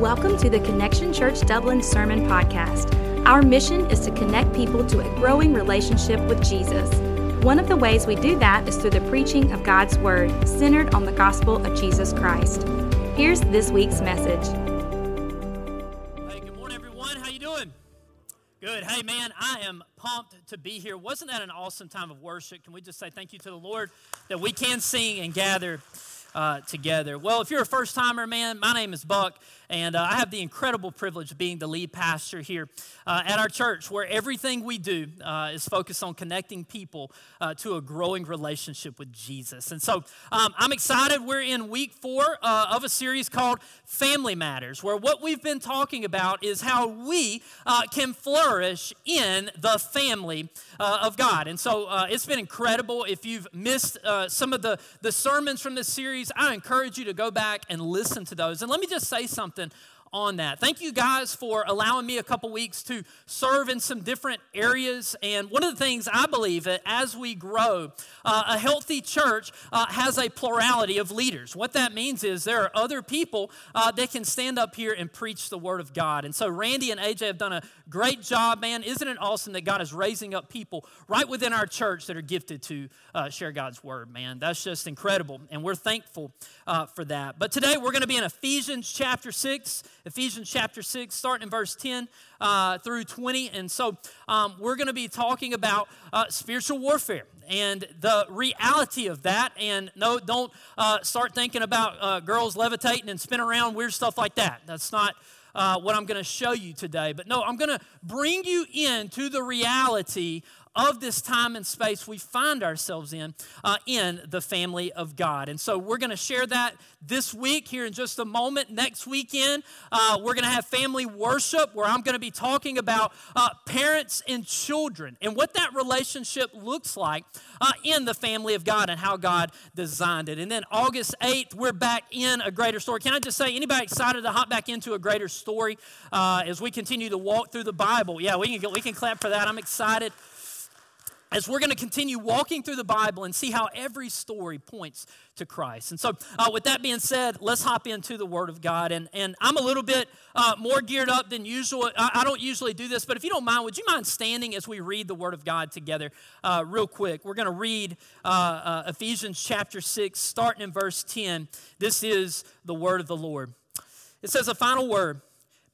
Welcome to the Connection Church Dublin Sermon Podcast. Our mission is to connect people to a growing relationship with Jesus. One of the ways we do that is through the preaching of God's Word, centered on the gospel of Jesus Christ. Here's this week's message. Hey, good morning, everyone. How you doing? Good. Hey, man, I am pumped to be here. Wasn't that an awesome time of worship? Can we just say thank you to the Lord that we can sing and gather uh, together? Well, if you're a first timer, man, my name is Buck, and uh, I have the incredible privilege of being the lead pastor here uh, at our church, where everything we do uh, is focused on connecting people uh, to a growing relationship with Jesus. And so um, I'm excited. We're in week four uh, of a series called Family Matters, where what we've been talking about is how we uh, can flourish in the family of God. And so it's been incredible. If you've missed some of the, the sermons from this series, I encourage you to go back and listen to those. And let me just say something something on that. Thank you guys for allowing me a couple weeks to serve in some different areas. And one of the things I believe that as we grow, uh, a healthy church uh, has a plurality of leaders. What that means is there are other people uh, that can stand up here and preach the Word of God. And so Randy and AJ have done a great job, man. Isn't it awesome that God is raising up people right within our church that are gifted to uh, share God's Word, man? That's just incredible. And we're thankful uh, for that. But today we're going to be in Ephesians chapter 6. Ephesians chapter 6, starting in verse 10 uh, through 20. And so um, we're going to be talking about uh, spiritual warfare and the reality of that. And no, don't uh, start thinking about uh, girls levitating and spin around, weird stuff like that. That's not. Uh, what I'm going to show you today. But no, I'm going to bring you into the reality of this time and space we find ourselves in uh, in the family of God. And so we're going to share that this week here in just a moment. Next weekend, uh, we're going to have family worship where I'm going to be talking about uh, parents and children and what that relationship looks like uh, in the family of God and how God designed it. And then August 8th, we're back in a greater story. Can I just say, anybody excited to hop back into a greater story uh, as we continue to walk through the Bible? Yeah, we can, we can clap for that. I'm excited as we're going to continue walking through the Bible and see how every story points to Christ. And so, uh, with that being said, let's hop into the Word of God. And, and I'm a little bit uh, more geared up than usual. I, I, don't usually do this, but if you don't mind, would you mind standing as we read the Word of God together, uh, real quick? We're going to read uh, uh, Ephesians chapter 6, starting in verse 10. This is the Word of the Lord. It says, A final word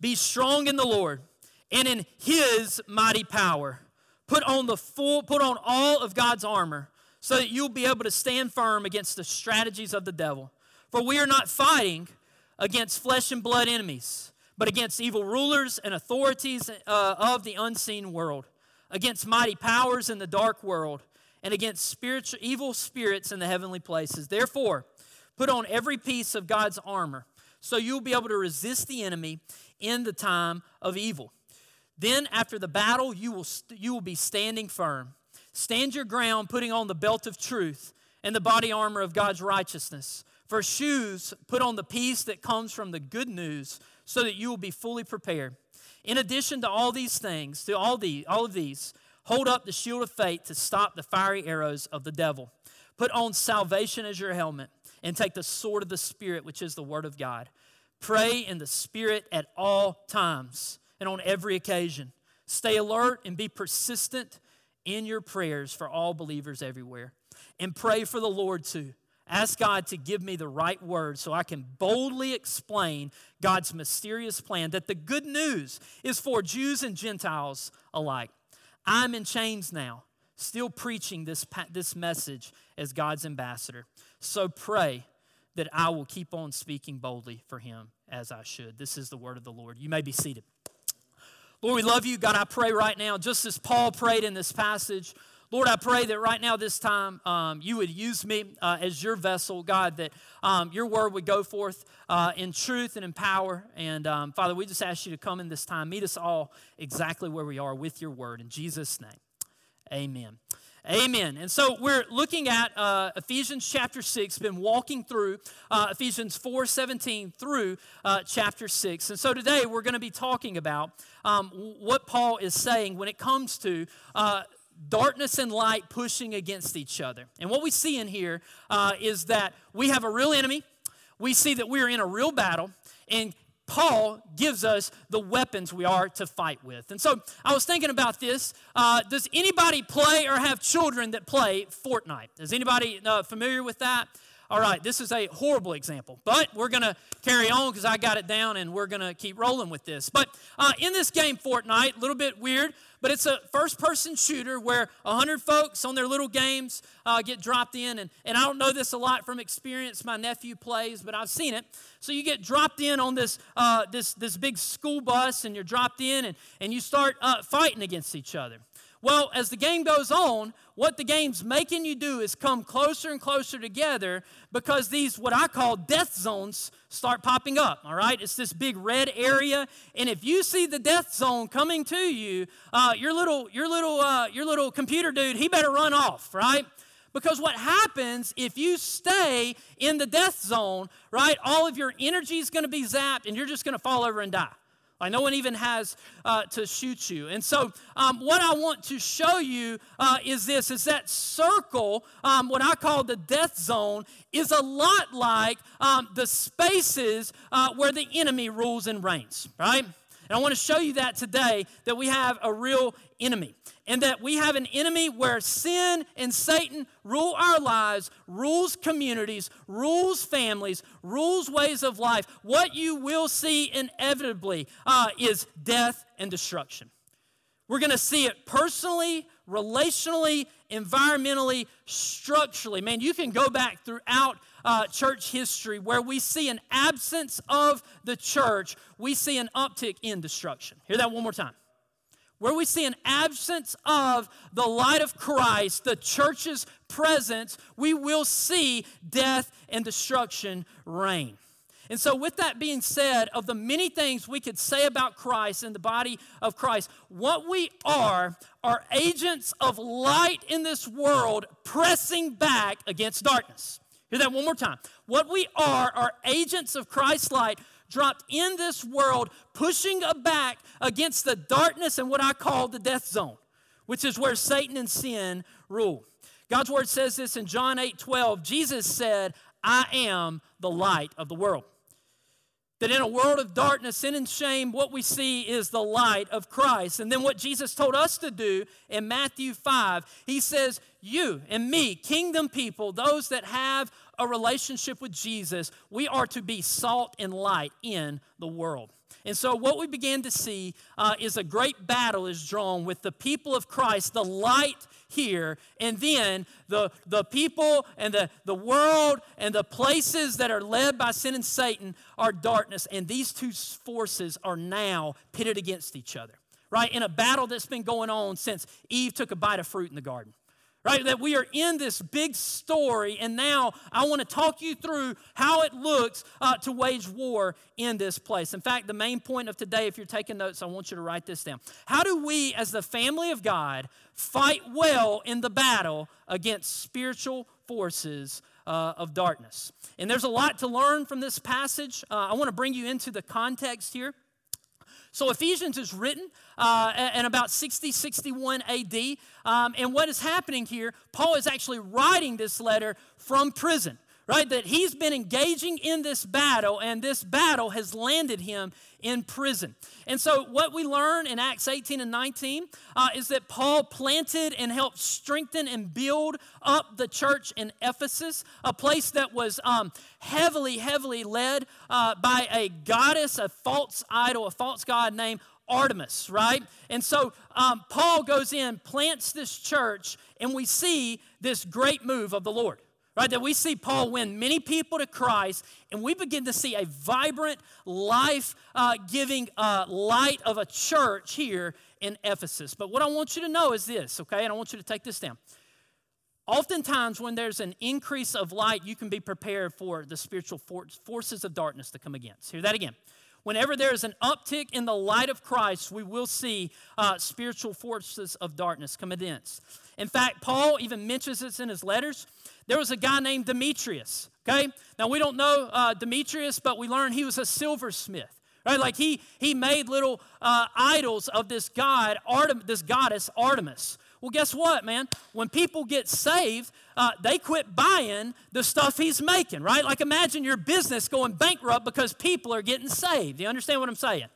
Be strong in the Lord and in His mighty power. Put on the full, put on all of God's armor so that you'll be able to stand firm against the strategies of the devil. For we are not fighting against flesh and blood enemies, but against evil rulers and authorities uh, of the unseen world, against mighty powers in the dark world, and against spiritual evil spirits in the heavenly places. Therefore, put on every piece of God's armor so you'll be able to resist the enemy in the time of evil. Then, after the battle, you will, st- you will be standing firm. Stand your ground, putting on the belt of truth and the body armor of God's righteousness. For shoes, put on the peace that comes from the good news, so that you will be fully prepared. In addition to all these things, to all, the, all of these, hold up the shield of faith to stop the fiery arrows of the devil. Put on salvation as your helmet, and take the sword of the Spirit, which is the Word of God. Pray in the Spirit at all times and on every occasion. Stay alert and be persistent in your prayers for all believers everywhere. And pray for the Lord too. Ask God to give me the right words so I can boldly explain God's mysterious plan that the good news is for Jews and Gentiles alike. I'm in chains now, still preaching this, this message as God's ambassador. So pray that I will keep on speaking boldly for him as I should. This is the word of the Lord. You may be seated. Lord, we love you. God, I pray right now, just as Paul prayed in this passage, Lord, I pray that right now, this time, um, you would use me uh, as your vessel, God, that um, your word would go forth uh, in truth and in power. And um, Father, we just ask you to come in this time, meet us all exactly where we are with your word. In Jesus' name, amen. Amen. And so we're looking at uh, Ephesians chapter 6, been walking through uh, Ephesians 4 17 through uh, chapter 6. And so today we're going to be talking about um, what Paul is saying when it comes to uh, darkness and light pushing against each other. And what we see in here uh, is that we have a real enemy, we see that we're in a real battle, and Paul gives us the weapons we are to fight with. And so I was thinking about this. Uh, does anybody play or have children that play Fortnite? Is anybody uh, familiar with that? All right, this is a horrible example, but we're going to carry on because I got it down and we're going to keep rolling with this. But uh, in this game, Fortnite, a little bit weird, but it's a first person shooter where 100 folks on their little games uh, get dropped in. And, and I don't know this a lot from experience. My nephew plays, but I've seen it. So you get dropped in on this, uh, this, this big school bus and you're dropped in and, and you start uh, fighting against each other. Well, as the game goes on, what the game's making you do is come closer and closer together because these, what I call death zones, start popping up. All right? It's this big red area. And if you see the death zone coming to you, uh, your little, your little, uh, your little computer dude, he better run off, right? Because what happens if you stay in the death zone, right? All of your energy is going to be zapped and you're just going to fall over and die. Like no one even has uh, to shoot you. And so, um, what I want to show you uh, is this: is that circle, um, what I call the death zone, is a lot like um, the spaces uh, where the enemy rules and reigns. Right? And I want to show you that today that we have a real enemy and that we have an enemy where sin and Satan rule our lives, rules communities, rules families, rules ways of life. What you will see inevitably uh, is death and destruction. We're going to see it personally, relationally, environmentally, structurally. Man, you can go back throughout uh, church history where we see an absence of the church, we see an uptick in destruction. Hear that one more time where we see an absence of the light of Christ, the church's presence, we will see death and destruction reign. And so, with that being said, of the many things we could say about Christ and the body of Christ, what we are are agents of light in this world pressing back against darkness. Hear that one more time. What we are are agents of Christ's light dropped in this world, pushing back against the darkness and what I call the death zone, which is where Satan and sin rule. God's word says this in John 8 12. Jesus said, I am the light of the world. That in a world of darkness, sin, and shame, what we see is the light of Christ. And then what Jesus told us to do in Matthew 5, he says, You and me, kingdom people, those that have a relationship with Jesus, we are to be salt and light in the world. And so, what we began to see uh, is a great battle is drawn with the people of Christ, the light here, and then the, the people and the, the world and the places that are led by sin and Satan are darkness. And these two forces are now pitted against each other, right? In a battle that's been going on since Eve took a bite of fruit in the garden right? That we are in this big story, and now I want to talk you through how it looks uh, to wage war in this place. In fact, the main point of today, if you're taking notes, I want you to write this down. How do we, as the family of God, fight well in the battle against spiritual forces? Uh, of darkness. And there's a lot to learn from this passage. Uh, I want to bring you into the context here. So Ephesians is written uh, in about 60, 61 AD. Um, and what is happening here, Paul is actually writing this letter from prison right? That he's been engaging in this battle, and this battle has landed him in prison. And so, what we learn in Acts 18 and 19 uh, is that Paul planted and helped strengthen and build up the church in Ephesus, a place that was um, heavily, heavily led uh, by a goddess, a false idol, a false god named Artemis, right? And so um, Paul goes in, plants this church, and we see this great move of the Lord right? That we see Paul win many people to Christ, and we begin to see a vibrant, life uh, giving uh, light of a church here in Ephesus. But what I want you to know is this, okay? And I want you to take this down. Oftentimes, when there's an increase of light, you can be prepared for the spiritual forces of darkness to come against. Hear that again. Whenever there is an uptick in the light of Christ, we will see uh, spiritual forces of darkness come against. In fact, Paul even mentions this in his letters. There was a guy named Demetrius, okay? Now, we don't know uh, Demetrius, but we learn he was a silversmith. Right, like he he made little uh, idols of this god, Artem, this goddess Artemis. Well, guess what, man? When people get saved, uh, they quit buying the stuff he's making, right? Like imagine your business going bankrupt because people are getting saved. You understand what I'm saying?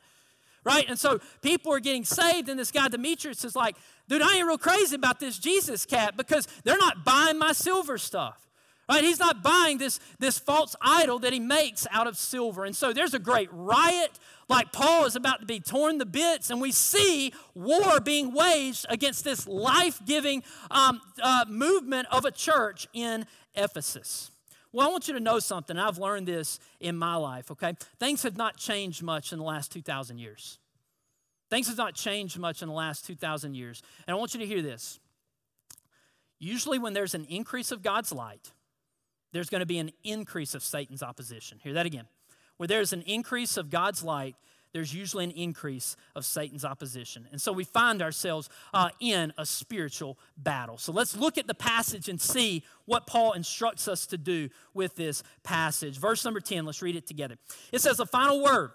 Right? And so people are getting saved, and this guy Demetrius is like, dude, I ain't real crazy about this Jesus cat because they're not buying my silver stuff. Right? He's not buying this, this false idol that he makes out of silver. And so there's a great riot, like Paul is about to be torn to bits, and we see war being waged against this life giving um, uh, movement of a church in Ephesus. Well, I want you to know something. I've learned this in my life, okay? Things have not changed much in the last 2,000 years. Things have not changed much in the last 2,000 years. And I want you to hear this. Usually, when there's an increase of God's light, there's going to be an increase of Satan's opposition. Hear that again. Where there's an increase of God's light, there's usually an increase of Satan's opposition. And so we find ourselves uh, in a spiritual battle. So let's look at the passage and see what Paul instructs us to do with this passage. Verse number 10, let's read it together. It says, A final word.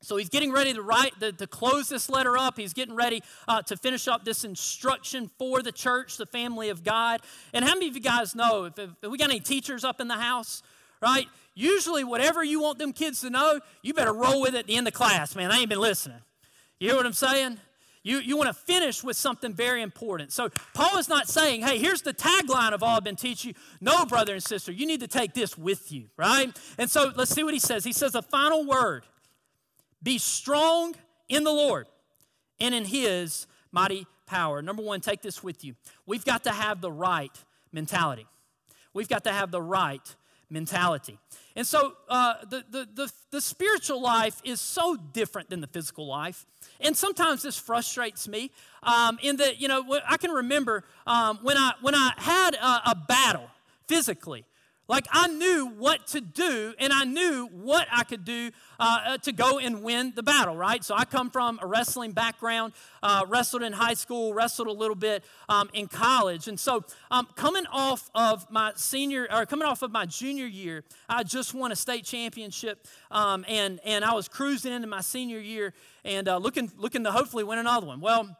So he's getting ready to write, to, to close this letter up. He's getting ready uh, to finish up this instruction for the church, the family of God. And how many of you guys know, if, if we got any teachers up in the house, right? Usually, whatever you want them kids to know, you better roll with it at the end of class, man. I ain't been listening. You hear what I'm saying? You, you want to finish with something very important. So, Paul is not saying, hey, here's the tagline of all I've been teaching you. No, brother and sister, you need to take this with you, right? And so, let's see what he says. He says, a final word be strong in the Lord and in His mighty power. Number one, take this with you. We've got to have the right mentality. We've got to have the right mentality. And so uh, the, the, the, the, spiritual life is so different than the physical life. And sometimes this frustrates me um, in that, you know, I can remember um, when, I, when I had a, a battle physically, like I knew what to do and I knew what I could do uh, uh, to go and win the battle, right? So I come from a wrestling background, uh, wrestled in high school, wrestled a little bit um, in college. And so um, coming off of my senior, or coming off of my junior year, I just won a state championship um, and, and I was cruising into my senior year and uh, looking, looking to hopefully win another one. Well,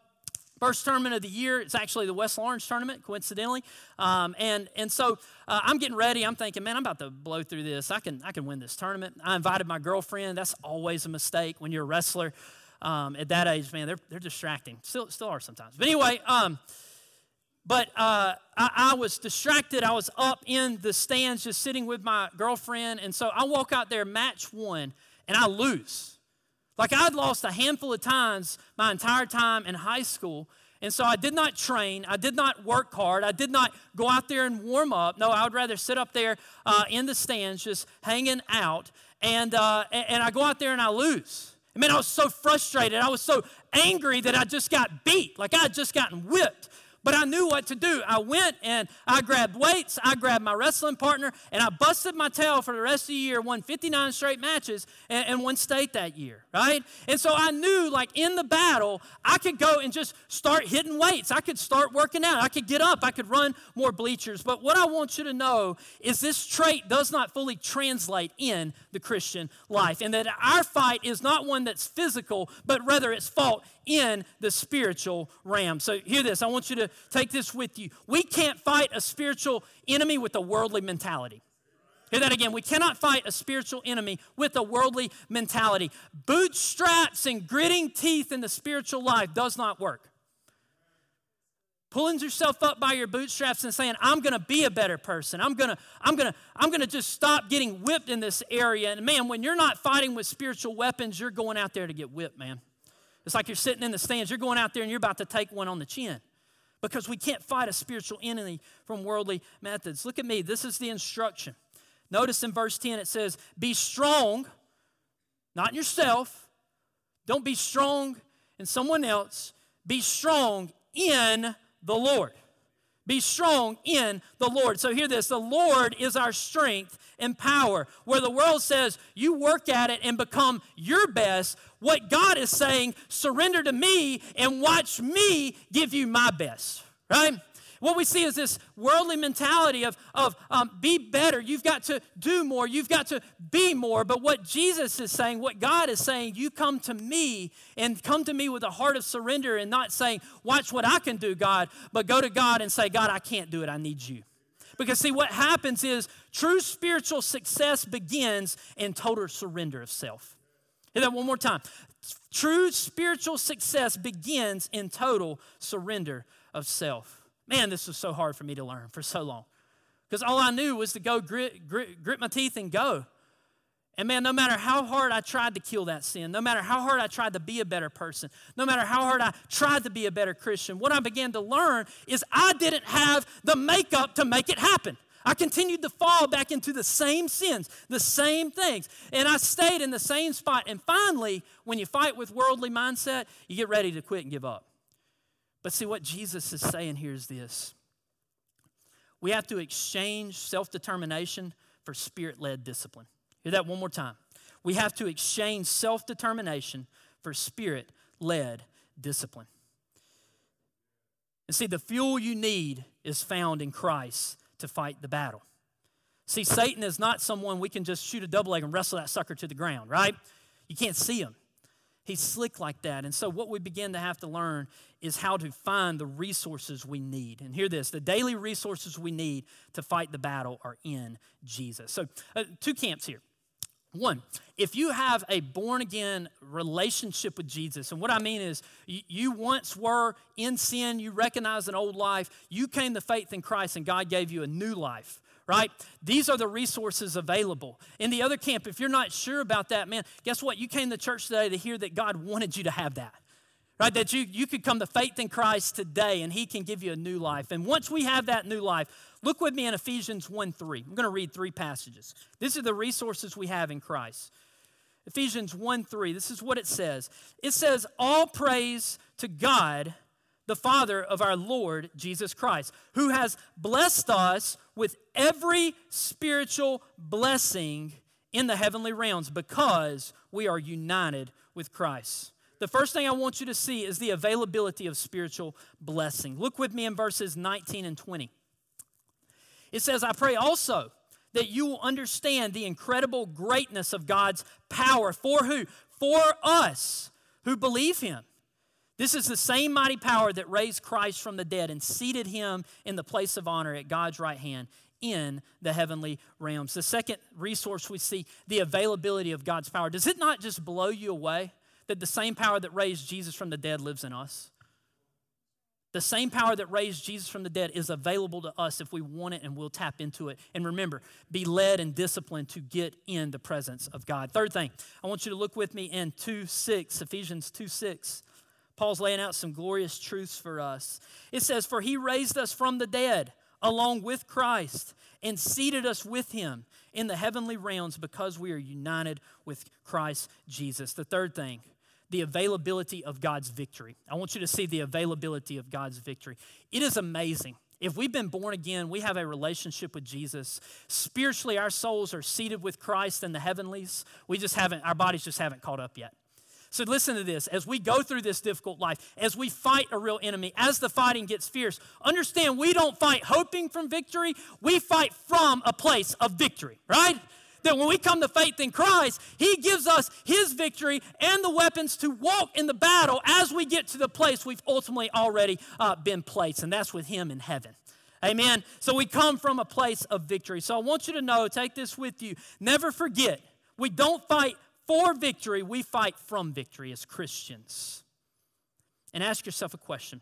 First tournament of the year. It's actually the West Orange tournament, coincidentally. Um, and, and so uh, I'm getting ready. I'm thinking, man, I'm about to blow through this. I can, I can win this tournament. I invited my girlfriend. That's always a mistake when you're a wrestler. Um, at that age, man, they're, they're distracting. Still, still are sometimes. But anyway, um, but uh, I, I, was distracted. I was up in the stands just sitting with my girlfriend. And so I walk out there, match one, and I lose. Like I'd lost a handful of times my entire time in high school. And so I did not train. I did not work hard. I did not go out there and warm up. No, I would rather sit up there uh, in the stands just hanging out. And, uh, and I go out there and I lose. I mean, I was so frustrated. I was so angry that I just got beat. Like I had just gotten whipped. But I knew what to do. I went and I grabbed weights, I grabbed my wrestling partner, and I busted my tail for the rest of the year, won 59 straight matches, and, and won state that year, right? And so I knew, like in the battle, I could go and just start hitting weights. I could start working out. I could get up. I could run more bleachers. But what I want you to know is this trait does not fully translate in the Christian life, and that our fight is not one that's physical, but rather it's fought in the spiritual realm. So, hear this. I want you to take this with you. We can't fight a spiritual enemy with a worldly mentality. Hear that again. We cannot fight a spiritual enemy with a worldly mentality. Bootstraps and gritting teeth in the spiritual life does not work. Pulling yourself up by your bootstraps and saying, I'm gonna be a better person. I'm gonna, I'm gonna, I'm gonna just stop getting whipped in this area. And man, when you're not fighting with spiritual weapons, you're going out there to get whipped, man. It's like you're sitting in the stands, you're going out there and you're about to take one on the chin because we can't fight a spiritual enemy from worldly methods. Look at me, this is the instruction. Notice in verse 10 it says, Be strong, not in yourself. Don't be strong in someone else. Be strong in the Lord. Be strong in the Lord. So, hear this the Lord is our strength and power. Where the world says you work at it and become your best, what God is saying, surrender to me and watch me give you my best, right? What we see is this worldly mentality of, of um, be better. You've got to do more. You've got to be more. But what Jesus is saying, what God is saying, you come to me and come to me with a heart of surrender and not saying, watch what I can do, God, but go to God and say, God, I can't do it. I need you. Because, see, what happens is true spiritual success begins in total surrender of self. Hear that one more time. True spiritual success begins in total surrender of self. Man, this was so hard for me to learn for so long. Because all I knew was to go grit, grit, grit my teeth and go. And man, no matter how hard I tried to kill that sin, no matter how hard I tried to be a better person, no matter how hard I tried to be a better Christian, what I began to learn is I didn't have the makeup to make it happen. I continued to fall back into the same sins, the same things. And I stayed in the same spot. And finally, when you fight with worldly mindset, you get ready to quit and give up. But see, what Jesus is saying here is this we have to exchange self determination for spirit led discipline. Hear that one more time. We have to exchange self determination for spirit led discipline. And see, the fuel you need is found in Christ to fight the battle. See, Satan is not someone we can just shoot a double leg and wrestle that sucker to the ground, right? You can't see him. He's slick like that. And so, what we begin to have to learn is how to find the resources we need. And hear this the daily resources we need to fight the battle are in Jesus. So, uh, two camps here. One, if you have a born again relationship with Jesus, and what I mean is you, you, once were in sin, you recognize an old life, you came to faith in Christ, and God gave you a new life right? These are the resources available. In the other camp, if you're not sure about that, man, guess what? You came to church today to hear that God wanted you to have that. Right, that you, you could come to faith in Christ today and He can give you a new life. And once we have that new life, look with me in Ephesians 1 3. I'm going to read three passages. These are the resources we have in Christ. Ephesians 1 3, this is what it says. It says, All praise to God the Father of our Lord Jesus Christ, who has blessed us with every spiritual blessing in the heavenly realms because we are united with Christ. The first thing I want you to see is the availability of spiritual blessing. Look with me in verses 19 and 20. It says, I pray also that you will understand the incredible greatness of God's power for who? For us who believe Him. This is the same mighty power that raised Christ from the dead and seated him in the place of honor at God's right hand in the heavenly realms. The second resource we see the availability of God's power. Does it not just blow you away that the same power that raised Jesus from the dead lives in us? The same power that raised Jesus from the dead is available to us if we want it and we'll tap into it. And remember, be led and disciplined to get in the presence of God. Third thing, I want you to look with me in 2 6, Ephesians 2 6. Paul's laying out some glorious truths for us. It says, For he raised us from the dead along with Christ and seated us with him in the heavenly realms because we are united with Christ Jesus. The third thing, the availability of God's victory. I want you to see the availability of God's victory. It is amazing. If we've been born again, we have a relationship with Jesus. Spiritually, our souls are seated with Christ in the heavenlies. We just haven't, our bodies just haven't caught up yet. So listen to this. As we go through this difficult life, as we fight a real enemy, as the fighting gets fierce, understand we don't fight hoping from victory, we fight from a place of victory, right? that when we come to faith in Christ, He gives us His victory and the weapons to walk in the battle as we get to the place we've ultimately already uh, been placed, and that's with Him in heaven. Amen. So we come from a place of victory. So I want you to know, take this with you. Never forget, we don't fight for victory, we fight from victory as Christians. And ask yourself a question.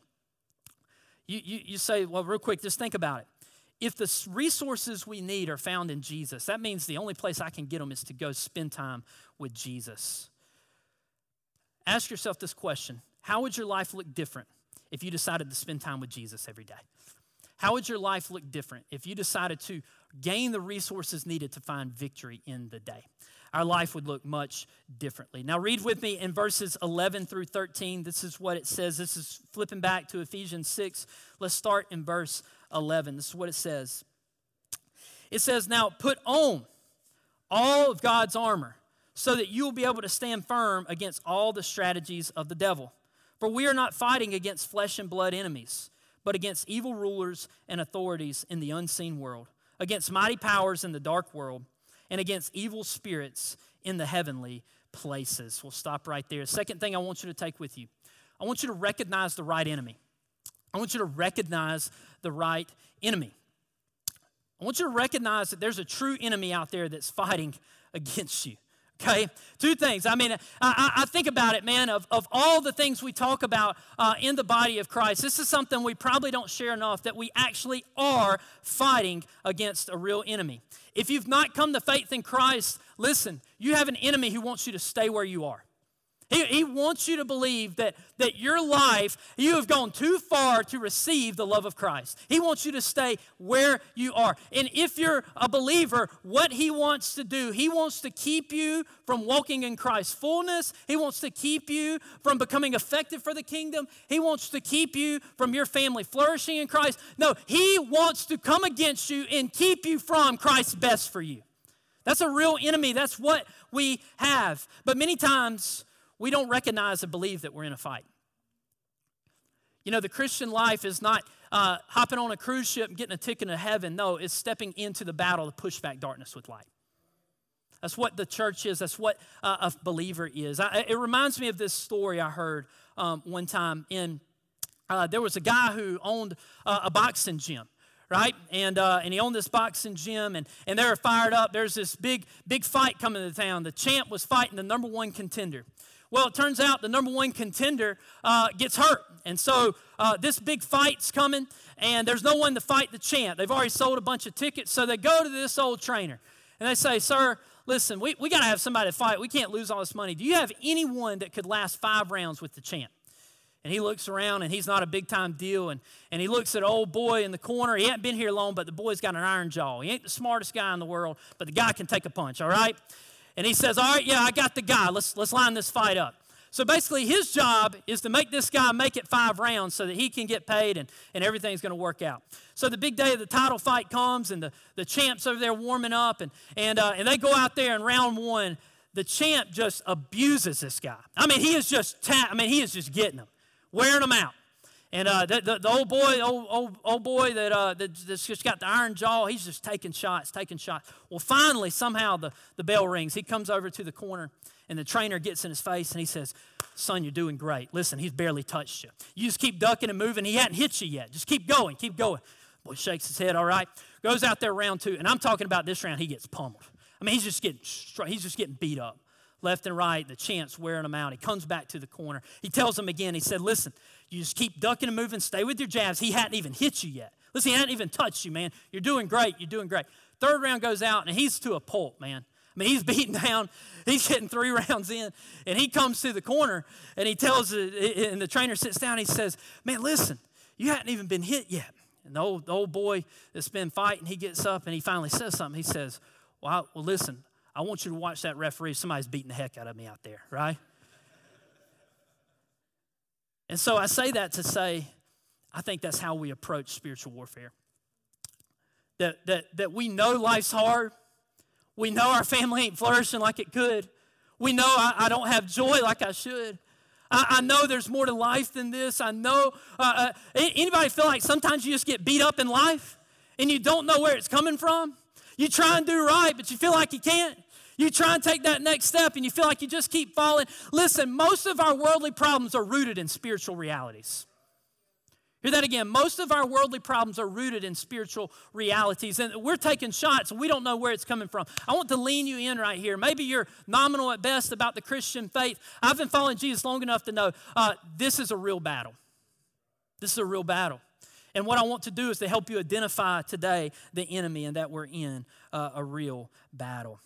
You, you, you say, well, real quick, just think about it. If the resources we need are found in Jesus, that means the only place I can get them is to go spend time with Jesus. Ask yourself this question How would your life look different if you decided to spend time with Jesus every day? How would your life look different if you decided to gain the resources needed to find victory in the day? Our life would look much differently. Now, read with me in verses 11 through 13. This is what it says. This is flipping back to Ephesians 6. Let's start in verse 11. This is what it says. It says, Now put on all of God's armor so that you will be able to stand firm against all the strategies of the devil. For we are not fighting against flesh and blood enemies but against evil rulers and authorities in the unseen world, against mighty powers in the dark world, and against evil spirits in the heavenly places. We'll stop right there. Second thing I want you to take with you I want you to recognize the right enemy. I want you to recognize the right enemy. I want you to recognize that there's a true enemy out there that's fighting against you. Okay, two things. I mean, I, I, think about it, man, of, of all the things we talk about uh, in the body of Christ, this is something we probably don't share enough that we actually are fighting against a real enemy. If you've not come to faith in Christ, listen, you have an enemy who wants you to stay where you are. He, he wants you to believe that, that your life, you have gone too far to receive the love of Christ. He wants you to stay where you are. And if you're a believer, what He wants to do, He wants to keep you from walking in Christ's fullness. He wants to keep you from becoming effective for the kingdom. He wants to keep you from your family flourishing in Christ. No, He wants to come against you and keep you from Christ's best for you. That's a real enemy. That's what we have. But many times, we don't recognize and believe that we're in a fight. You know, the Christian life is not uh, hopping on a cruise ship and getting a ticket to heaven. No, it's stepping into the battle to push back darkness with light. That's what the church is. That's what uh, a believer is. I, it reminds me of this story I heard um, one time. In uh, there was a guy who owned a boxing gym, right? And uh, and he owned this boxing gym, and and they were fired up. There's this big big fight coming to town. The champ was fighting the number one contender. Well, it turns out the number one contender uh, gets hurt. And so uh, this big fight's coming, and there's no one to fight the champ. They've already sold a bunch of tickets. So they go to this old trainer, and they say, Sir, listen, we, we got to have somebody to fight. We can't lose all this money. Do you have anyone that could last five rounds with the champ? And he looks around and he's not a big time deal. And, and he looks at old boy in the corner. He hasn't been here long, but the boy's got an iron jaw. He ain't the smartest guy in the world, but the guy can take a punch, all right? And he says, All right, yeah, I got the guy. Let's, let's line this fight up. So basically, his job is to make this guy make it five rounds so that he can get paid and, and everything's going to work out. So the big day of the title fight comes, and the, the champ's over there warming up, and, and, uh, and they go out there in round one. The champ just abuses this guy. I mean, he is just, ta- I mean, he is just getting him, wearing him out. And uh, the, the, the, old boy, old, old, old boy that, uh, that, that's just got the iron jaw, he's just taking shots, taking shots. Well, finally, somehow the, the bell rings. He comes over to the corner, and the trainer gets in his face and he says, Son, you're doing great. Listen, he's barely touched you. You just keep ducking and moving. He hadn't hit you yet. Just keep going, keep going. Boy shakes his head, all right. Goes out there round two, and I'm talking about this round, he gets pummeled. I mean, he's just getting he's just getting beat up left and right. The champ's wearing him out. He comes back to the corner. He tells him again, he said, Listen, you just keep ducking and moving, stay with your jabs. He hadn't even hit you yet. Listen, he hadn't even touched you, man. You're doing great. You're doing great. Third round goes out, and he's to a pulp, man. I mean, he's beaten down. He's getting three rounds in, and he comes to the corner, and he tells, uh, uh, and the trainer sits down. he says, "Man, listen, you hadn't even been hit yet." And the old, the old boy that's been fighting, he gets up and he finally says something. He says, "Well, I, well, listen, I want you to watch that referee. Somebody's beating the heck out of me out there, right?" And so I say that to say, I think that's how we approach spiritual warfare. That, that, that we know life's hard. We know our family ain't flourishing like it could. We know I, I don't have joy like I should. I, I, know there's more to life than this. I know. Uh, uh, anybody feel like sometimes you just get beat up in life and you don't know where it's coming from? You try and do right, but you feel like you can't. You try and take that next step and you feel like you just keep falling. Listen, most of our worldly problems are rooted in spiritual realities. Hear that again. Most of our worldly problems are rooted in spiritual realities, and we're taking shots and we don't know where it's coming from. I want to lean you in right here. Maybe you're nominal at best about the Christian faith. I've been following Jesus long enough to know uh, this is a real battle. This is a real battle. And what I want to do is to help you identify today the enemy and that we're in uh, a real battle.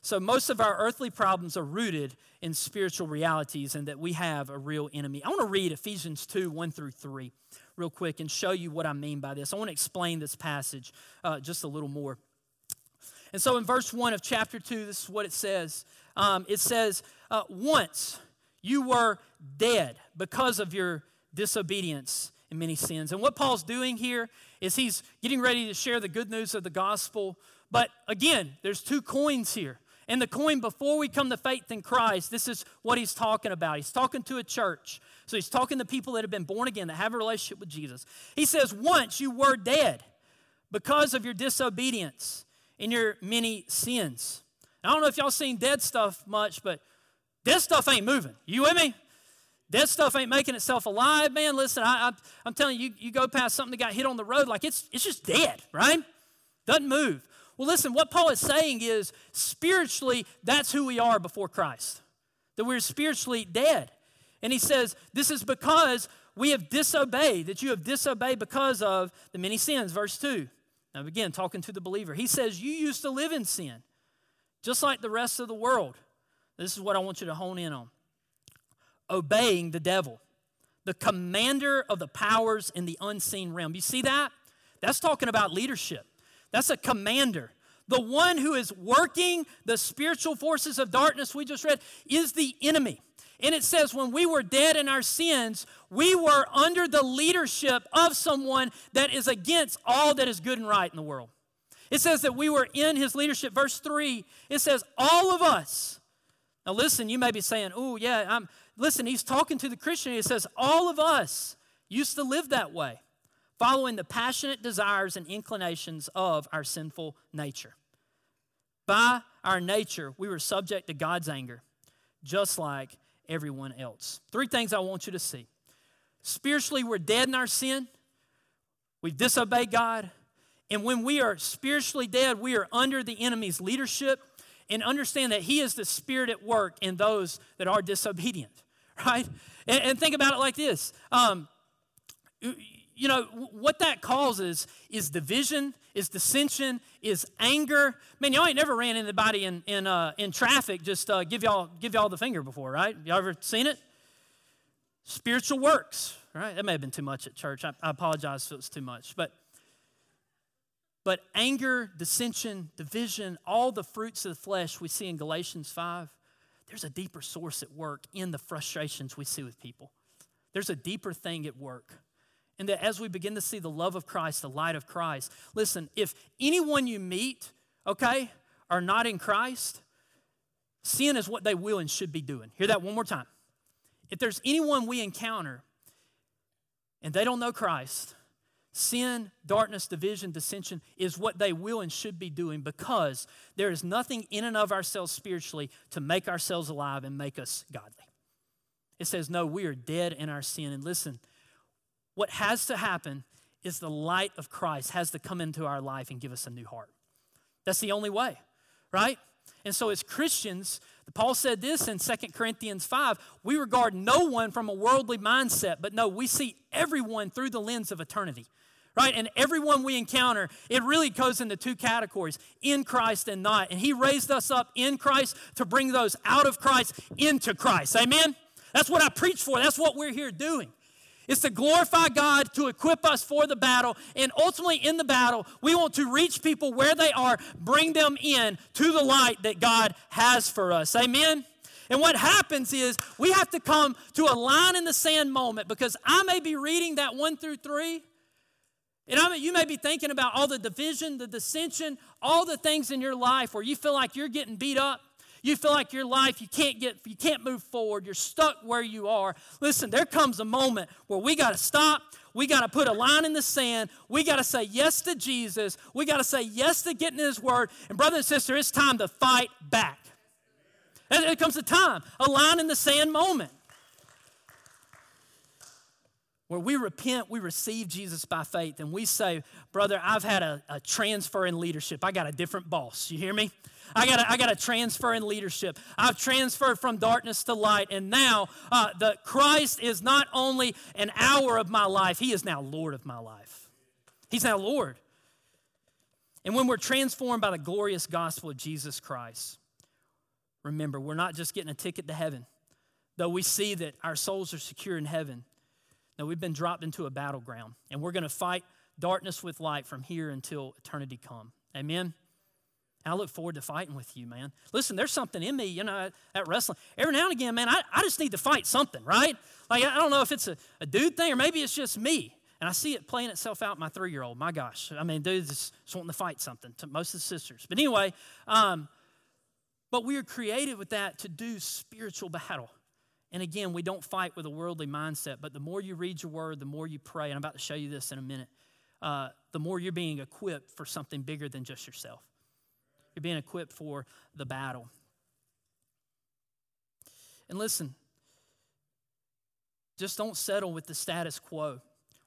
So, most of our earthly problems are rooted in spiritual realities and that we have a real enemy. I want to read Ephesians 2 1 through 3 real quick and show you what I mean by this. I want to explain this passage uh, just a little more. And so, in verse 1 of chapter 2, this is what it says um, it says, uh, Once you were dead because of your disobedience and many sins. And what Paul's doing here is he's getting ready to share the good news of the gospel. But again, there's two coins here. And the coin, before we come to faith in Christ, this is what he's talking about. He's talking to a church. So he's talking to people that have been born again, that have a relationship with Jesus. He says, Once you were dead because of your disobedience and your many sins. I don't know if y'all seen dead stuff much, but dead stuff ain't moving. You with me? Dead stuff ain't making itself alive, man. Listen, I, am telling you, you go past something that got hit on the road, like it's, it's just dead, right? Doesn't move. Well, listen, what Paul is saying is spiritually, that's who we are before Christ, that we're spiritually dead. And he says, This is because we have disobeyed, that you have disobeyed because of the many sins. Verse 2. Now, again, talking to the believer. He says, You used to live in sin, just like the rest of the world. This is what I want you to hone in on obeying the devil, the commander of the powers in the unseen realm. You see that? That's talking about leadership. That's a commander. The one who is working the spiritual forces of darkness we just read is the enemy. And it says, when we were dead in our sins, we were under the leadership of someone that is against all that is good and right in the world. It says that we were in his leadership. Verse 3, it says, all of us. Now, listen, you may be saying, oh, yeah, I'm. Listen, he's talking to the Christian. He says, all of us used to live that way following the passionate desires and inclinations of our sinful nature. By our nature, we were subject to God's anger, just like everyone else. Three things I want you to see. Spiritually, we're dead in our sin, we've disobeyed God, and when we are spiritually dead, we are under the enemy's leadership. And understand that he is the spirit at work in those that are disobedient, right? And, and think about it like this um, you know, what that causes is division, is dissension, is anger. Man, y'all ain't never ran anybody in, in, uh, in traffic just uh, give, y'all, give y'all the finger before, right? Y'all ever seen it? Spiritual works, right? That may have been too much at church. I, I apologize if it was too much. But, but anger, dissension, division, all the fruits of the flesh we see in Galatians 5, there's a deeper source at work in the frustrations we see with people. There's a deeper thing at work. And that as we begin to see the love of Christ, the light of Christ, listen, if anyone you meet, okay, are not in Christ, sin is what they will and should be doing. Hear that one more time. If there's anyone we encounter and they don't know Christ, sin, darkness, division, dissension is what they will and should be doing because there is nothing in and of ourselves spiritually to make ourselves alive and make us godly. It says, no, we are dead in our sin. And listen, what has to happen is the light of Christ has to come into our life and give us a new heart. That's the only way, right? And so, as Christians, Paul said this in 2 Corinthians 5 we regard no one from a worldly mindset, but no, we see everyone through the lens of eternity, right? And everyone we encounter, it really goes into two categories in Christ and not. And He raised us up in Christ to bring those out of Christ into Christ. Amen? That's what I preach for, that's what we're here doing. It's to glorify God, to equip us for the battle. And ultimately, in the battle, we want to reach people where they are, bring them in to the light that God has for us. Amen? And what happens is we have to come to a line in the sand moment because I may be reading that one through three. And I mean, you may be thinking about all the division, the dissension, all the things in your life where you feel like you're getting beat up. You feel like your life, you can't get, you can't move forward. You're stuck where you are. Listen, there comes a moment where we got to stop. We got to put a line in the sand. We got to say yes to Jesus. We got to say yes to getting His word. And brother and sister, it's time to fight back. And it comes a time, a line in the sand moment where we repent, we receive Jesus by faith, and we say, Brother, I've had a, a, transfer in leadership. I got a different boss. You hear me? I got a, I got a transfer in leadership. I've transferred from darkness to light, and now uh, the Christ is not only an hour of my life, He is now Lord of my life. He's now Lord. And when we're transformed by the glorious gospel of Jesus Christ, remember, we're not just getting a ticket to heaven, though we see that our souls are secure in heaven no, we've been dropped into a battleground, and we're going to fight darkness with light from here until eternity come. Amen. I look forward to fighting with you, man. Listen, there's something in me, you know, at wrestling. Every now and again, man, I, I just need to fight something, right? Like, I don't know if it's a, a dude thing or maybe it's just me. And I see it playing itself out my three year old. My gosh. I mean, dude's just wanting to fight something to most of the sisters. But anyway, um, But we are created with that to do spiritual battle. And again, we don't fight with a worldly mindset, but the more you read your word, the more you pray, and I'm about to show you this in a minute, uh, the more you're being equipped for something bigger than just yourself. You're being equipped for the battle. And listen, just don't settle with the status quo,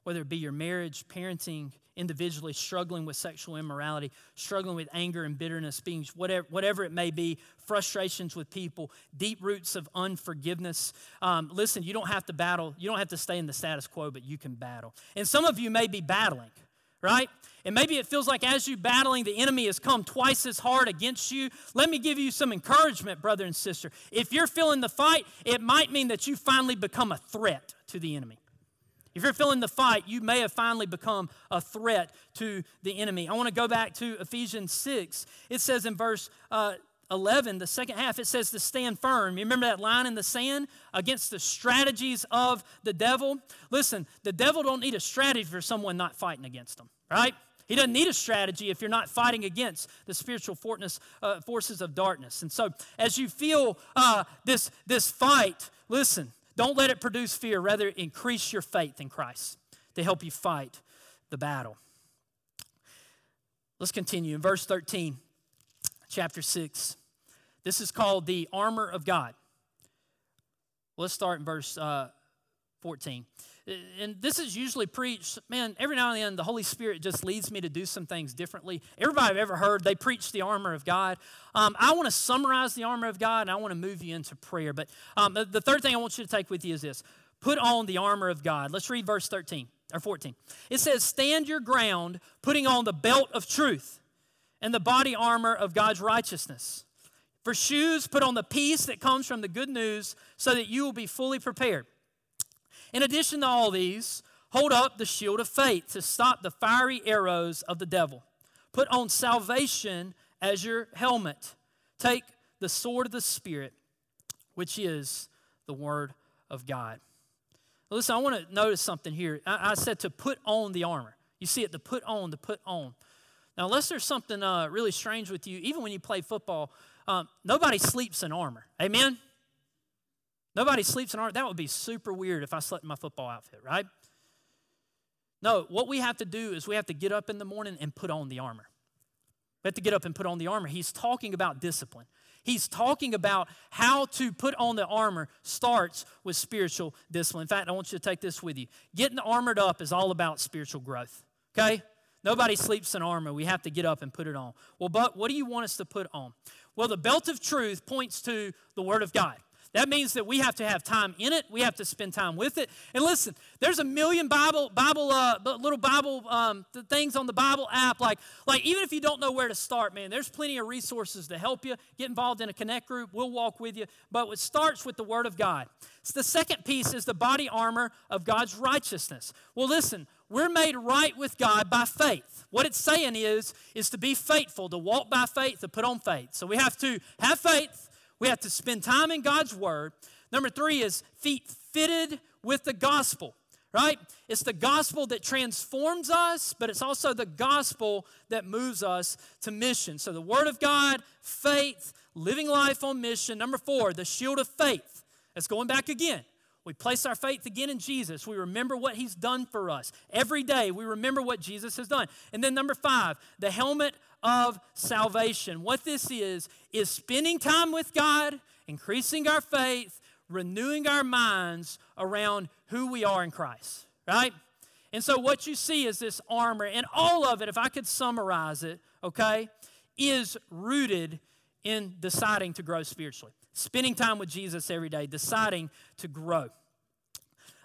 whether it be your marriage, parenting, individually struggling with sexual immorality, struggling with anger and bitterness, being whatever, whatever it may be, frustrations with people, deep roots of unforgiveness. Um, listen, you don't have to battle, you don't have to stay in the status quo, but you can battle. And some of you may be battling, right? And maybe it feels like as you're battling, the enemy has come twice as hard against you. Let me give you some encouragement, brother and sister. If you're feeling the fight, it might mean that you finally become a threat to the enemy. If you're feeling the fight, you may have finally become a threat to the enemy. I want to go back to Ephesians 6. It says in verse uh, 11, the second half, it says to stand firm. You remember that line in the sand against the strategies of the devil? Listen, the devil don't need a strategy for someone not fighting against them, right? He doesn't need a strategy if you're not fighting against the spiritual uh, forces of darkness. And so, as you feel uh, this, this fight, listen, don't let it produce fear. Rather, increase your faith in Christ to help you fight the battle. Let's continue in verse 13, chapter 6. This is called the armor of God. Let's start in verse uh, 14 and this is usually preached, man, every now and then the Holy Spirit just leads me to do some things differently. Everybody I've ever heard, they preach the armor of God. Um, I want to summarize the armor of God and I want to move you into prayer. But um, the, the third thing I want you to take with you is this put on the armor of God. Let's read verse 13 or 14. It says, Stand your ground, putting on the belt of truth and the body armor of God's righteousness. For shoes, put on the peace that comes from the good news so that you will be fully prepared. In addition to all these, hold up the shield of faith to stop the fiery arrows of the devil. Put on salvation as your helmet. Take the sword of the Spirit, which is the Word of God. listen, I want to notice something here. I, I, said to put on the armor. You see it, to put on, to put on. Now, unless there's something uh, really strange with you, even when you play football, um, nobody sleeps in armor. Amen? Nobody sleeps in our, that would be super weird if I slept in my football outfit, right? No, what we have to do is we have to get up in the morning and put on the armor. We have to get up and put on the armor. He's talking about discipline. He's talking about how to put on the armor starts with spiritual discipline. In fact, I want you to take this with you. Getting armored up is all about spiritual growth, okay? Nobody sleeps in armor. We have to get up and put it on. Well, but what do you want us to put on? Well, the belt of truth points to the Word of God. That means that we have to have time in it. We have to spend time with it. And listen, there's a million Bible, Bible, uh, little Bible um, things on the Bible app. Like, like even if you don't know where to start, man, there's plenty of resources to help you. Get involved in a connect group. We'll walk with you. But it starts with the Word of God. So the second piece is the body armor of God's righteousness. Well, listen, we're made right with God by faith. What it's saying is, is to be faithful, to walk by faith, to put on faith. So we have to have faith we have to spend time in God's Word. Number three is feet fitted with the gospel, right? It's the gospel that transforms us, but it's also the gospel that moves us to mission. So the Word of God, faith, living life on mission. Number four, the shield of faith. That's going back again. We place our faith again in Jesus. We remember what He's done for us. Every day, we remember what Jesus has done. And then, number five, the helmet of salvation. What this is, is spending time with God, increasing our faith, renewing our minds around who we are in Christ, right? And so, what you see is this armor, and all of it, if I could summarize it, okay, is rooted in deciding to grow spiritually. Spending time with Jesus every day, deciding to grow.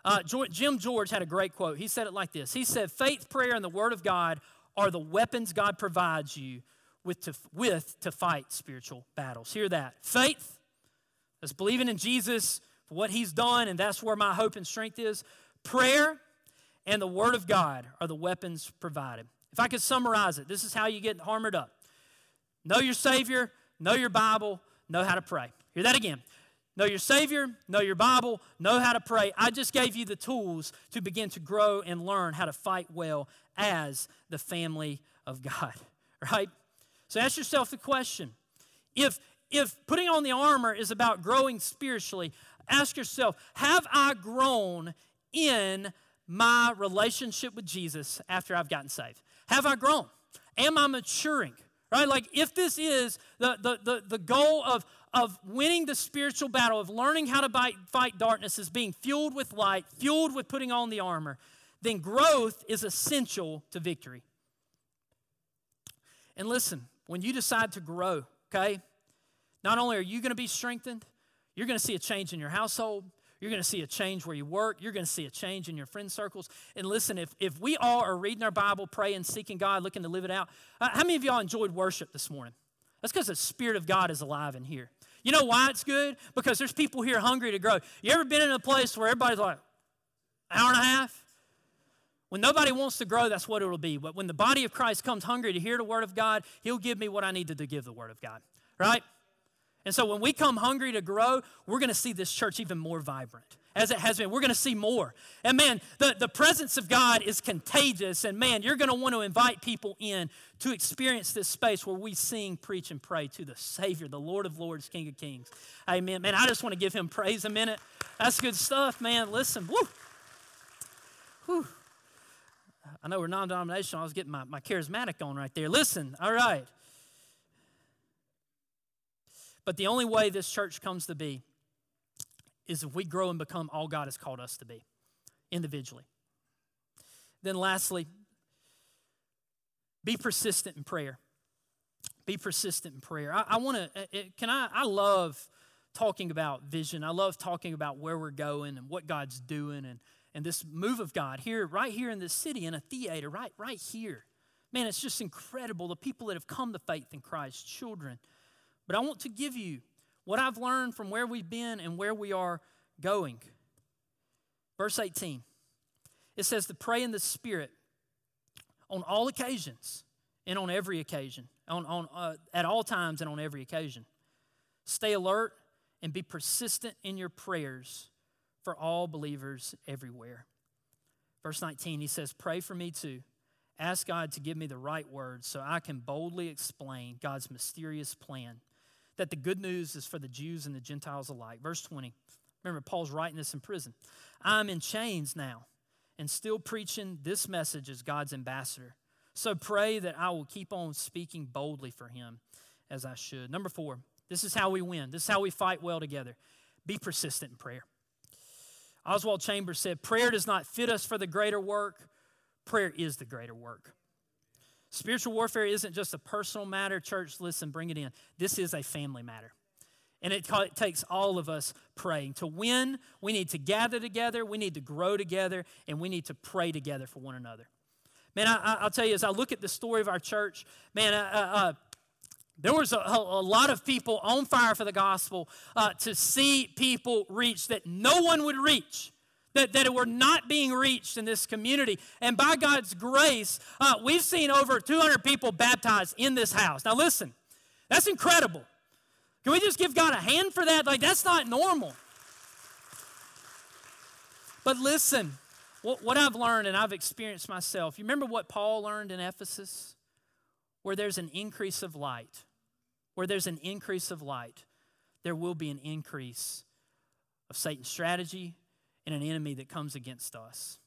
Uh, Jim George had a great quote. He said it like this He said, Faith, prayer, and the Word of God are the weapons God provides you with to, with to fight spiritual battles. Hear that. Faith, that's believing in Jesus for what He's done, and that's where my hope and strength is. Prayer and the Word of God are the weapons provided. If I could summarize it, this is how you get armored up know your Savior, know your Bible, know how to pray. Hear that again. Know your Savior, know your Bible, know how to pray. I just gave you the tools to begin to grow and learn how to fight well as the family of God, right? So ask yourself the question if if putting on the armor is about growing spiritually, ask yourself, have I grown in my relationship with Jesus after I've gotten saved? Have I grown? Am I maturing? Right? Like if this is the, the, the, the goal of, of winning the spiritual battle, of learning how to fight, fight darkness, is being fueled with light, fueled with putting on the armor, then growth is essential to victory. And listen, when you decide to grow, okay, not only are you going to be strengthened, you're going to see a change in your household. You're going to see a change where you work. You're going to see a change in your friend circles. And listen, if, if we all are reading our Bible, praying, seeking God, looking to live it out, uh, how many of y'all enjoyed worship this morning? That's because the Spirit of God is alive in here. You know why it's good? Because there's people here hungry to grow. You ever been in a place where everybody's like, hour and a half? When nobody wants to grow, that's what it'll be. But when the body of Christ comes hungry to hear the Word of God, He'll give me what I needed to give the Word of God, right? And so when we come hungry to grow, we're going to see this church even more vibrant as it has been. We're going to see more. And man, the, the presence of God is contagious. And man, you're going to want to invite people in to experience this space where we sing, preach, and pray to the Savior, the Lord of Lords, King of Kings. Amen. Man, I just want to give him praise a minute. That's good stuff, man. Listen, woo. Whew. I know we're non denominational. I was getting my, my charismatic on right there. Listen, all right. But the only way this church comes to be is if we grow and become all God has called us to be individually. Then, lastly, be persistent in prayer. Be persistent in prayer. I, I want to, uh, uh, can I, I love talking about vision. I love talking about where we're going and what God's doing and, and this move of God here, right here in this city, in a theater, right, right here. Man, it's just incredible the people that have come to faith in Christ, children. But I want to give you what I've learned from where we've been and where we are going. Verse 18 it says to pray in the Spirit on all occasions and on every occasion, on, on, uh, at all times and on every occasion. Stay alert and be persistent in your prayers for all believers everywhere. Verse 19, he says, Pray for me too. Ask God to give me the right words so I can boldly explain God's mysterious plan that the good news is for the Jews and the Gentiles alike. Verse 20. Remember, Paul's writing this in prison. I'm in chains now and still preaching this message as God's ambassador. So pray that I will keep on speaking boldly for him as I should. Number four, this is how we win. This is how we fight well together. Be persistent in prayer. Oswald Chambers said, Prayer does not fit us for the greater work, prayer is the greater work. Spiritual warfare isn't just a personal matter. Church, listen, bring it in. This is a family matter. And it, it, takes all of us praying. To win, we need to gather together, we need to grow together, and we need to pray together for one another. Man, I, will tell you, as I look at the story of our church, man, uh, uh, there was a, a, lot of people on fire for the gospel uh, to see people reach that no one would reach that, that were not being reached in this community. And by God's grace, uh, we've seen over 200 people baptized in this house. Now, listen, that's incredible. Can we just give God a hand for that? Like, that's not normal. But listen, what, what I've learned and I've experienced myself, you remember what Paul learned in Ephesus? Where there's an increase of light, where there's an increase of light, there will be an increase of Satan's strategy, and an enemy that comes against us.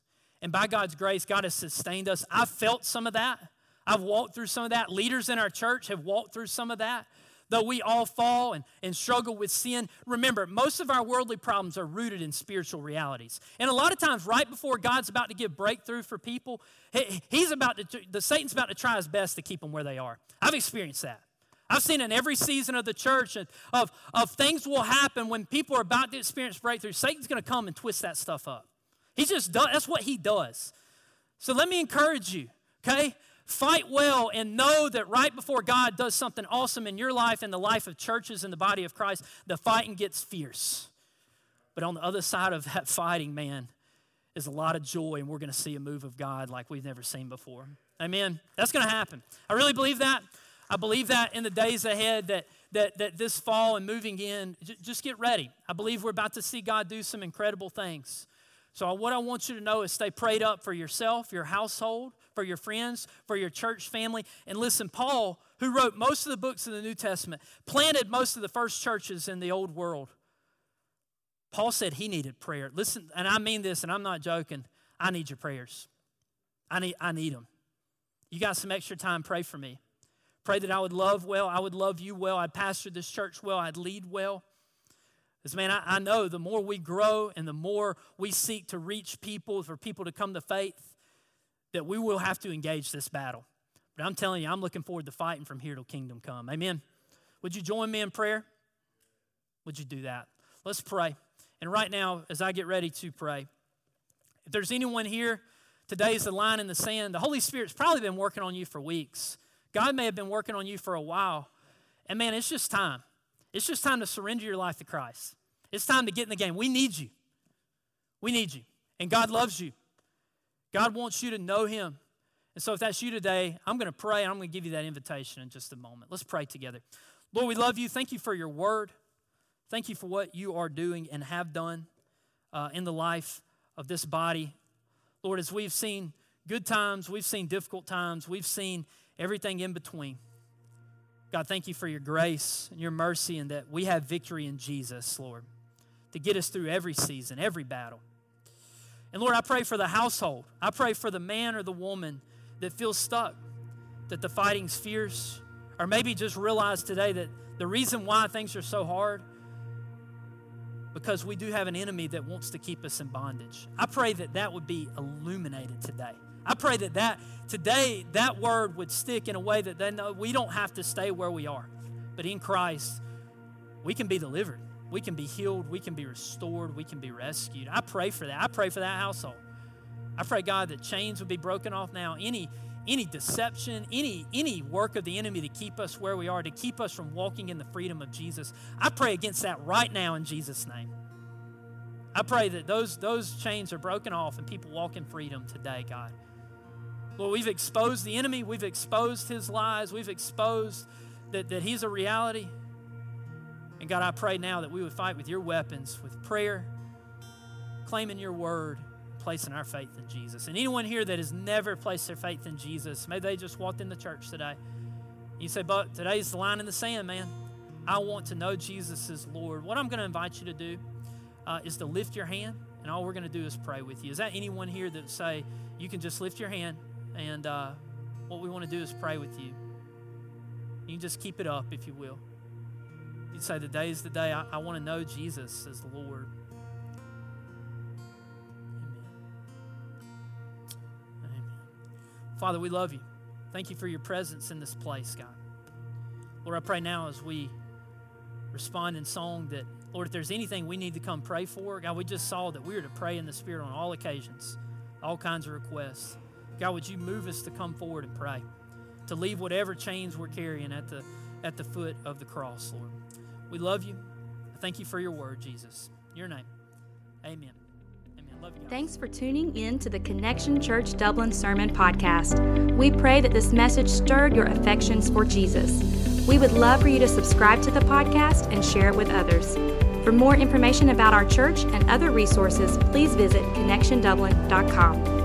And by God's grace, God has sustained us. I've felt some of that. I've walked through some of that. Leaders in our church have walked through some of that. Though we all fall and, and struggle with sin, remember, most of our worldly problems are rooted in spiritual realities. And a lot of times, right before God's about to give breakthrough for people, he, he's about to, the Satan's about to try his best to keep them where they are. I've experienced that. I've seen in every season of the church of, of things will happen when people are about to experience breakthrough. Satan's going to come and twist that stuff up. He just does, that's what he does. So let me encourage you, okay? Fight well and know that right before God does something awesome in your life and the life of churches and the body of Christ, the fighting gets fierce. But on the other side of that fighting, man, is a lot of joy, and we're going to see a move of God like we've never seen before. Amen. That's going to happen. I really believe that. I believe that in the days ahead that, that, that this fall and moving in, j- just get ready. I believe we're about to see God do some incredible things. So, what I want you to know is stay prayed up for yourself, your household, for your friends, for your church family. And listen, Paul who wrote most of the books in the New Testament, planted most of the first churches in the old world. Paul said he needed prayer. Listen, and I mean this, and I'm not joking. I need your prayers. I need, I need them. You got some extra time, pray for me. Pray that I would love well, I would love you well, I'd pastor this church well, I'd lead well. Because, man, I, I know the more we grow and the more we seek to reach people, for people to come to faith, that we will have to engage this battle. But I'm telling you, I'm looking forward to fighting from here till kingdom come. Amen. Would you join me in prayer? Would you do that? Let's pray. And right now, as I get ready to pray, if there's anyone here, today's the line in the sand. The Holy Spirit's probably been working on you for weeks. God may have been working on you for a while. And man, it's just time. It's just time to surrender your life to Christ. It's time to get in the game. We need you. We need you. And God loves you. God wants you to know Him. And so, if that's you today, I'm going to pray and I'm going to give you that invitation in just a moment. Let's pray together. Lord, we love you. Thank you for your word. Thank you for what you are doing and have done uh, in the life of this body. Lord, as we've seen good times, we've seen difficult times, we've seen everything in between. God, thank you for your grace and your mercy and that we have victory in Jesus, Lord, to get us through every season, every battle. And Lord, I pray for the household. I pray for the man or the woman that feels stuck, that the fighting's fierce, or maybe just realize today that the reason why things are so hard because we do have an enemy that wants to keep us in bondage. I pray that that would be illuminated today. I pray that, that today that word would stick in a way that they know we don't have to stay where we are. But in Christ, we can be delivered. We can be healed. We can be restored. We can be rescued. I pray for that. I pray for that household. I pray, God, that chains would be broken off now. Any any deception, any any work of the enemy to keep us where we are, to keep us from walking in the freedom of Jesus. I pray against that right now in Jesus' name. I pray that those those chains are broken off and people walk in freedom today, God. Lord, we've exposed the enemy, we've exposed his lies, we've exposed that, that he's a reality. And God, I pray now that we would fight with your weapons, with prayer, claiming your word, placing our faith in Jesus. And anyone here that has never placed their faith in Jesus, maybe they just walked in the church today. You say, but today's the line in the sand, man. I want to know Jesus is Lord. What I'm going to invite you to do uh, is to lift your hand, and all we're going to do is pray with you. Is that anyone here that say you can just lift your hand and uh, what we want to do is pray with you. You can just keep it up, if you will. You'd say, Today is the day I, I want to know Jesus as the Lord. Amen. Amen. Father, we love you. Thank you for your presence in this place, God. Lord, I pray now as we respond in song that, Lord, if there's anything we need to come pray for, God, we just saw that we are to pray in the Spirit on all occasions, all kinds of requests. God, would you move us to come forward and pray, to leave whatever chains we're carrying at the, at the foot of the cross, Lord. We love you. Thank you for your word, Jesus. Your name. Amen. Thanks for tuning in to the Connection Church Dublin Sermon Podcast. We pray that this message stirred your affections for Jesus. We would love for you to subscribe to the podcast and share it with others. For more information about our church and other resources, please visit connectiondublin.com.